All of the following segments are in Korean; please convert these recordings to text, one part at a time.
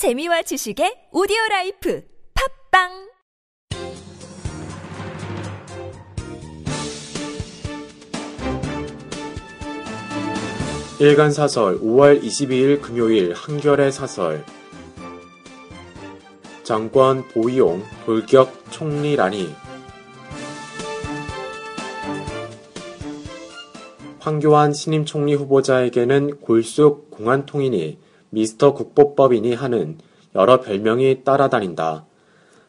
재미와 지식의 오디오 라이프 팟빵! 일간 사설 5월 22일 금요일 한겨레 사설. 정권 보위용 돌격 총리라니 황교안 신임 총리 후보자에게는 골수 공안통이니 미스터 국보법이니 하는 여러 별명이 따라다닌다.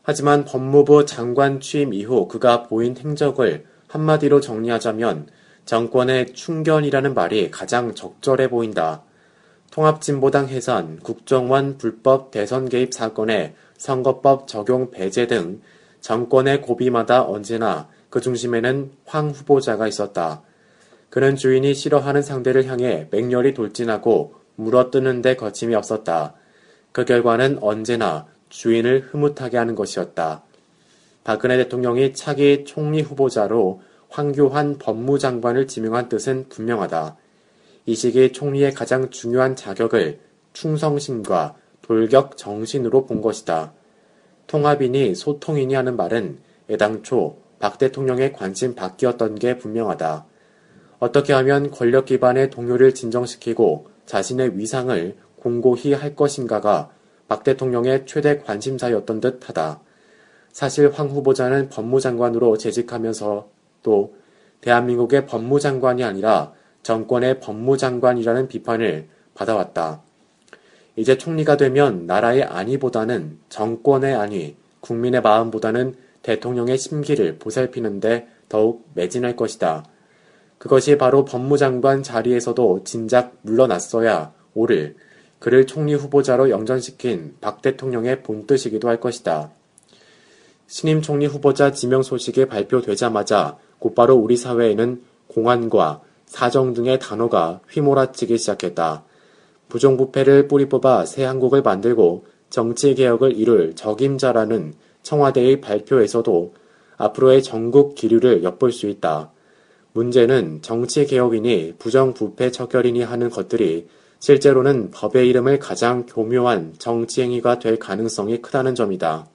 하지만 법무부 장관 취임 이후 그가 보인 행적을 한마디로 정리하자면 정권의 충견이라는 말이 가장 적절해 보인다. 통합진보당 해산, 국정원 불법 대선 개입 사건에 선거법 적용 배제 등 정권의 고비마다 언제나 그 중심에는 황 후보자가 있었다. 그는 주인이 싫어하는 상대를 향해 맹렬히 돌진하고 물어뜯는데 거침이 없었다. 그 결과는 언제나 주인을 흐뭇하게 하는 것이었다. 박근혜 대통령이 차기 총리 후보자로 황교안 법무장관을 지명한 뜻은 분명하다. 이 시기 총리의 가장 중요한 자격을 충성심과 돌격 정신으로 본 것이다. 통합이니 소통이니 하는 말은 애당초 박 대통령의 관심 밖이었던 게 분명하다. 어떻게 하면 권력 기반의 동요를 진정시키고 자신의 위상을 공고히 할 것인가가 박 대통령의 최대 관심사였던 듯 하다. 사실 황 후보자는 법무장관으로 재직하면서 또 대한민국의 법무장관이 아니라 정권의 법무장관이라는 비판을 받아왔다. 이제 총리가 되면 나라의 안위보다는 정권의 안위, 국민의 마음보다는 대통령의 심기를 보살피는데 더욱 매진할 것이다. 그것이 바로 법무장관 자리에서도 진작 물러났어야 오를 그를 총리 후보자로 영전시킨 박 대통령의 본뜻이기도 할 것이다. 신임 총리 후보자 지명 소식이 발표되자마자 곧바로 우리 사회에는 공안과 사정 등의 단어가 휘몰아치기 시작했다. 부정부패를 뿌리 뽑아 새 한국을 만들고 정치개혁을 이룰 적임자라는 청와대의 발표에서도 앞으로의 전국 기류를 엿볼 수 있다. 문제는 정치개혁이니 부정부패 척결이니 하는 것들이 실제로는 법의 이름을 가장 교묘한 정치행위가 될 가능성이 크다는 점이다.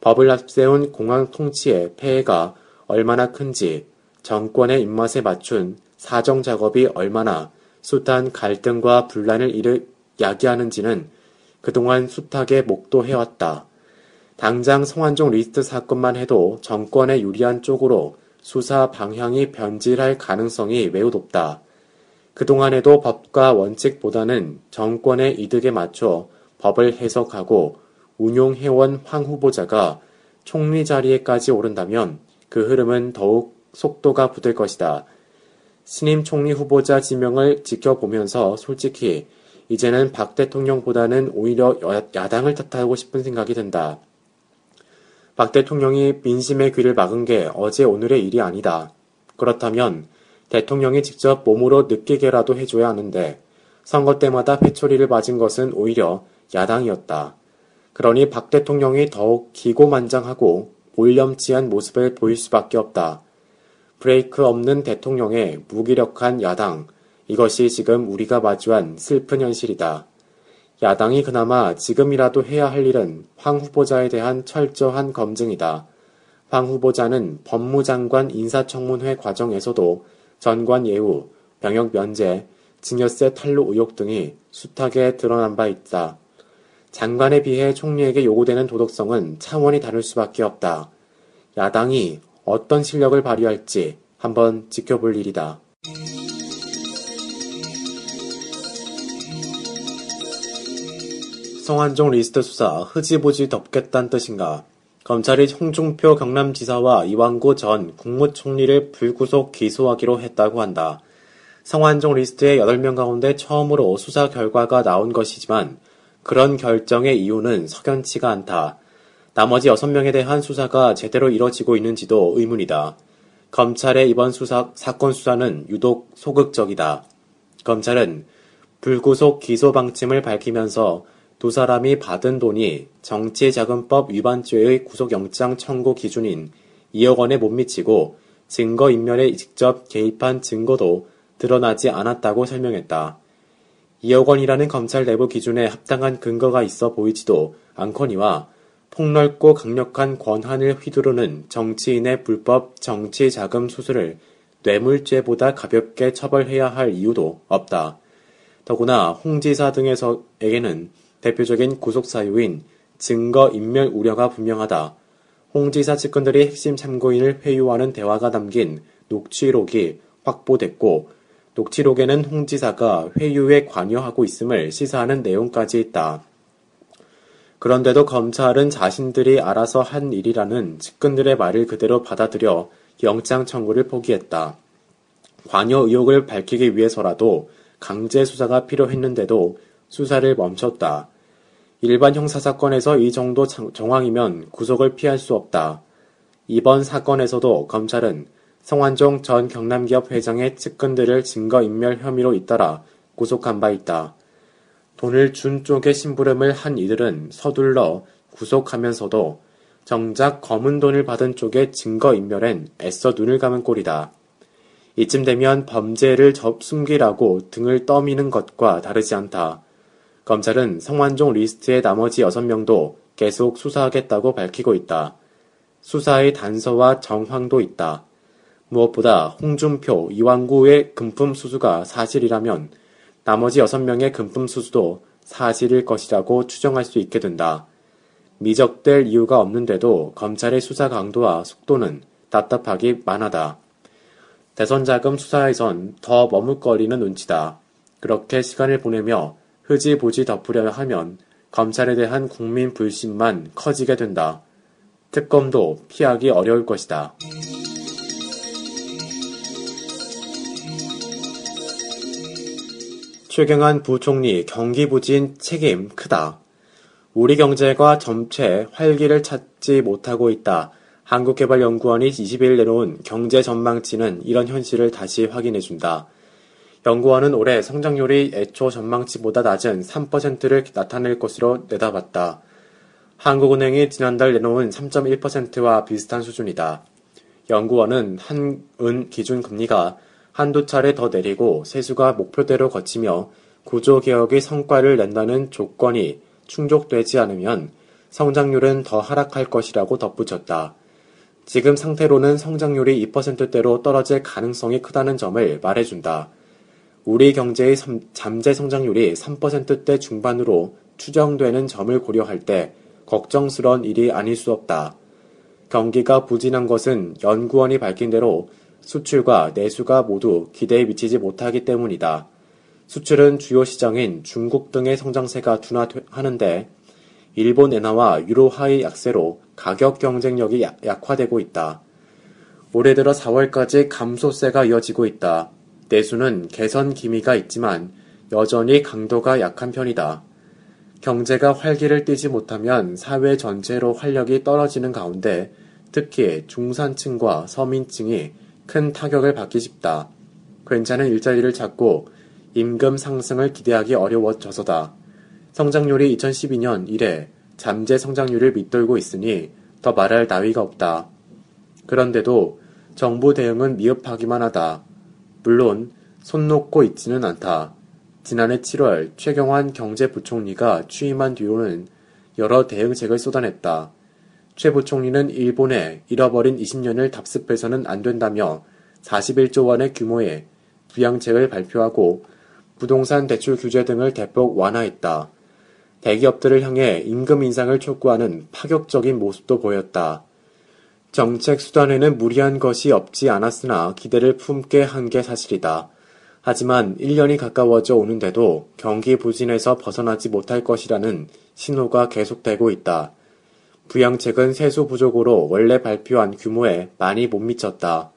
법을 앞세운 공항 통치의 폐해가 얼마나 큰지 정권의 입맛에 맞춘 사정 작업이 얼마나 숱한 갈등과 분란을 일으 야기하는지는 그동안 숱하게 목도해왔다. 당장 성완종 리스트 사건만 해도 정권에 유리한 쪽으로 수사 방향이 변질할 가능성이 매우 높다. 그동안에도 법과 원칙보다는 정권의 이득에 맞춰 법을 해석하고 운용해온 황 후보자가 총리 자리에까지 오른다면 그 흐름은 더욱 속도가 붙을 것이다. 신임 총리 후보자 지명을 지켜보면서 솔직히 이제는 박 대통령보다는 오히려 야당을 탓하고 싶은 생각이 든다. 박 대통령이 민심의 귀를 막은 게 어제 오늘의 일이 아니다. 그렇다면 대통령이 직접 몸으로 느끼게라도 해줘야 하는데 선거 때마다 회초리를 맞은 것은 오히려 야당이었다. 그러니 박 대통령이 더욱 기고만장하고 몰렴치한 모습을 보일 수밖에 없다. 브레이크 없는 대통령의 무기력한 야당, 이것이 지금 우리가 마주한 슬픈 현실이다. 야당이 그나마 지금이라도 해야 할 일은 황 후보자에 대한 철저한 검증이다. 황 후보자는 법무장관 인사청문회 과정에서도 전관 예우, 병역 면제, 증여세 탈루 의혹 등이 숱하게 드러난 바 있다. 장관에 비해 총리에게 요구되는 도덕성은 차원이 다를 수밖에 없다. 야당이 어떤 실력을 발휘할지 한번 지켜볼 일이다. 성완종 리스트 수사 흐지부지 덮겠다는 뜻인가? 검찰이 홍준표 경남지사와 이완구 전 국무총리를 불구속 기소하기로 했다고 한다. 성완종 리스트의 8명 가운데 처음으로 수사 결과가 나온 것이지만 그런 결정의 이유는 석연치가 않다. 나머지 6명에 대한 수사가 제대로 이뤄지고 있는지도 의문이다. 검찰의 이번 수사, 사건 수사는 유독 소극적이다. 검찰은 불구속 기소 방침을 밝히면서 두 사람이 받은 돈이 정치자금법 위반죄의 구속영장 청구 기준인 2억 원에 못 미치고 증거인멸에 직접 개입한 증거도 드러나지 않았다고 설명했다. 2억 원이라는 검찰 내부 기준에 합당한 근거가 있어 보이지도 않거니와 폭넓고 강력한 권한을 휘두르는 정치인의 불법 정치 자금 수수를 뇌물죄보다 가볍게 처벌해야 할 이유도 없다. 더구나 홍 지사 등에서에게는 대표적인 구속 사유인 증거 인멸 우려가 분명하다. 홍 지사 측근들이 핵심 참고인을 회유하는 대화가 담긴 녹취록이 확보됐고 녹취록에는 홍 지사가 회유에 관여하고 있음을 시사하는 내용까지 있다. 그런데도 검찰은 자신들이 알아서 한 일이라는 측근들의 말을 그대로 받아들여 영장 청구를 포기했다. 관여 의혹을 밝히기 위해서라도 강제 수사가 필요했는데도 수사를 멈췄다. 일반 형사사건에서 이 정도 정황이면 구속을 피할 수 없다. 이번 사건에서도 검찰은 성완종 전 경남기업 회장의 측근들을 증거인멸 혐의로 잇따라 구속한 바 있다. 돈을 준 쪽에 심부름을 한 이들은 서둘러 구속하면서도 정작 검은 돈을 받은 쪽의 증거인멸엔 애써 눈을 감은 꼴이다. 이쯤 되면 범죄를 숨기라고 등을 떠미는 것과 다르지 않다. 검찰은 성완종 리스트의 나머지 6명도 계속 수사하겠다고 밝히고 있다. 수사의 단서와 정황도 있다. 무엇보다 홍준표, 이왕구의 금품 수수가 사실이라면 나머지 6명의 금품 수수도 사실일 것이라고 추정할 수 있게 된다. 미적될 이유가 없는데도 검찰의 수사 강도와 속도는 답답하기 만하다. 대선 자금 수사에선 더 머뭇거리는 눈치다. 그렇게 시간을 보내며 흐지부지 덮으려 하면 검찰에 대한 국민 불신만 커지게 된다. 특검도 피하기 어려울 것이다. 최경환 부총리 경기 부진 책임 크다. 우리 경제가 점체 활기를 찾지 못하고 있다. 한국개발연구원이 20일 내놓은 경제 전망치는 이런 현실을 다시 확인해준다. 연구원은 올해 성장률이 애초 전망치보다 낮은 3%를 나타낼 것으로 내다봤다. 한국은행이 지난달 내놓은 3.1%와 비슷한 수준이다. 연구원은 한은 기준 금리가 한두 차례 더 내리고 세수가 목표대로 거치며 구조 개혁의 성과를 낸다는 조건이 충족되지 않으면 성장률은 더 하락할 것이라고 덧붙였다. 지금 상태로는 성장률이 2%대로 떨어질 가능성이 크다는 점을 말해준다. 우리 경제의 잠재 성장률이 3%대 중반으로 추정되는 점을 고려할 때 걱정스러운 일이 아닐 수 없다. 경기가 부진한 것은 연구원이 밝힌 대로 수출과 내수가 모두 기대에 미치지 못하기 때문이다. 수출은 주요 시장인 중국 등의 성장세가 둔화하는데 일본 엔화와 유로화의 약세로 가격 경쟁력이 약화되고 있다. 올해 들어 4월까지 감소세가 이어지고 있다. 내수는 개선 기미가 있지만 여전히 강도가 약한 편이다. 경제가 활기를 띠지 못하면 사회 전체로 활력이 떨어지는 가운데 특히 중산층과 서민층이 큰 타격을 받기 쉽다. 괜찮은 일자리를 찾고 임금 상승을 기대하기 어려워져서다. 성장률이 2012년 이래 잠재 성장률을 밑돌고 있으니 더 말할 나위가 없다. 그런데도 정부 대응은 미흡하기만 하다. 물론 손 놓고 있지는 않다. 지난해 7월 최경환 경제부총리가 취임한 뒤로는 여러 대응책을 쏟아냈다. 최 부총리는 일본에 잃어버린 20년을 답습해서는 안 된다며 41조 원의 규모의 부양책을 발표하고 부동산 대출 규제 등을 대폭 완화했다. 대기업들을 향해 임금 인상을 촉구하는 파격적인 모습도 보였다. 정책 수단에는 무리한 것이 없지 않았으나 기대를 품게 한 게 사실이다. 하지만 1년이 가까워져 오는데도 경기 부진에서 벗어나지 못할 것이라는 신호가 계속되고 있다. 부양책은 세수 부족으로 원래 발표한 규모에 많이 못 미쳤다.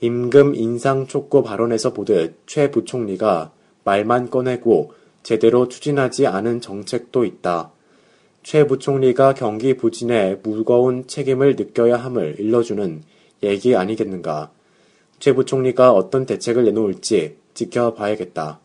임금 인상 촉구 발언에서 보듯 최 부총리가 말만 꺼내고 제대로 추진하지 않은 정책도 있다. 최 부총리가 경기 부진에 무거운 책임을 느껴야 함을 일러주는 얘기 아니겠는가. 최 부총리가 어떤 대책을 내놓을지 지켜봐야겠다.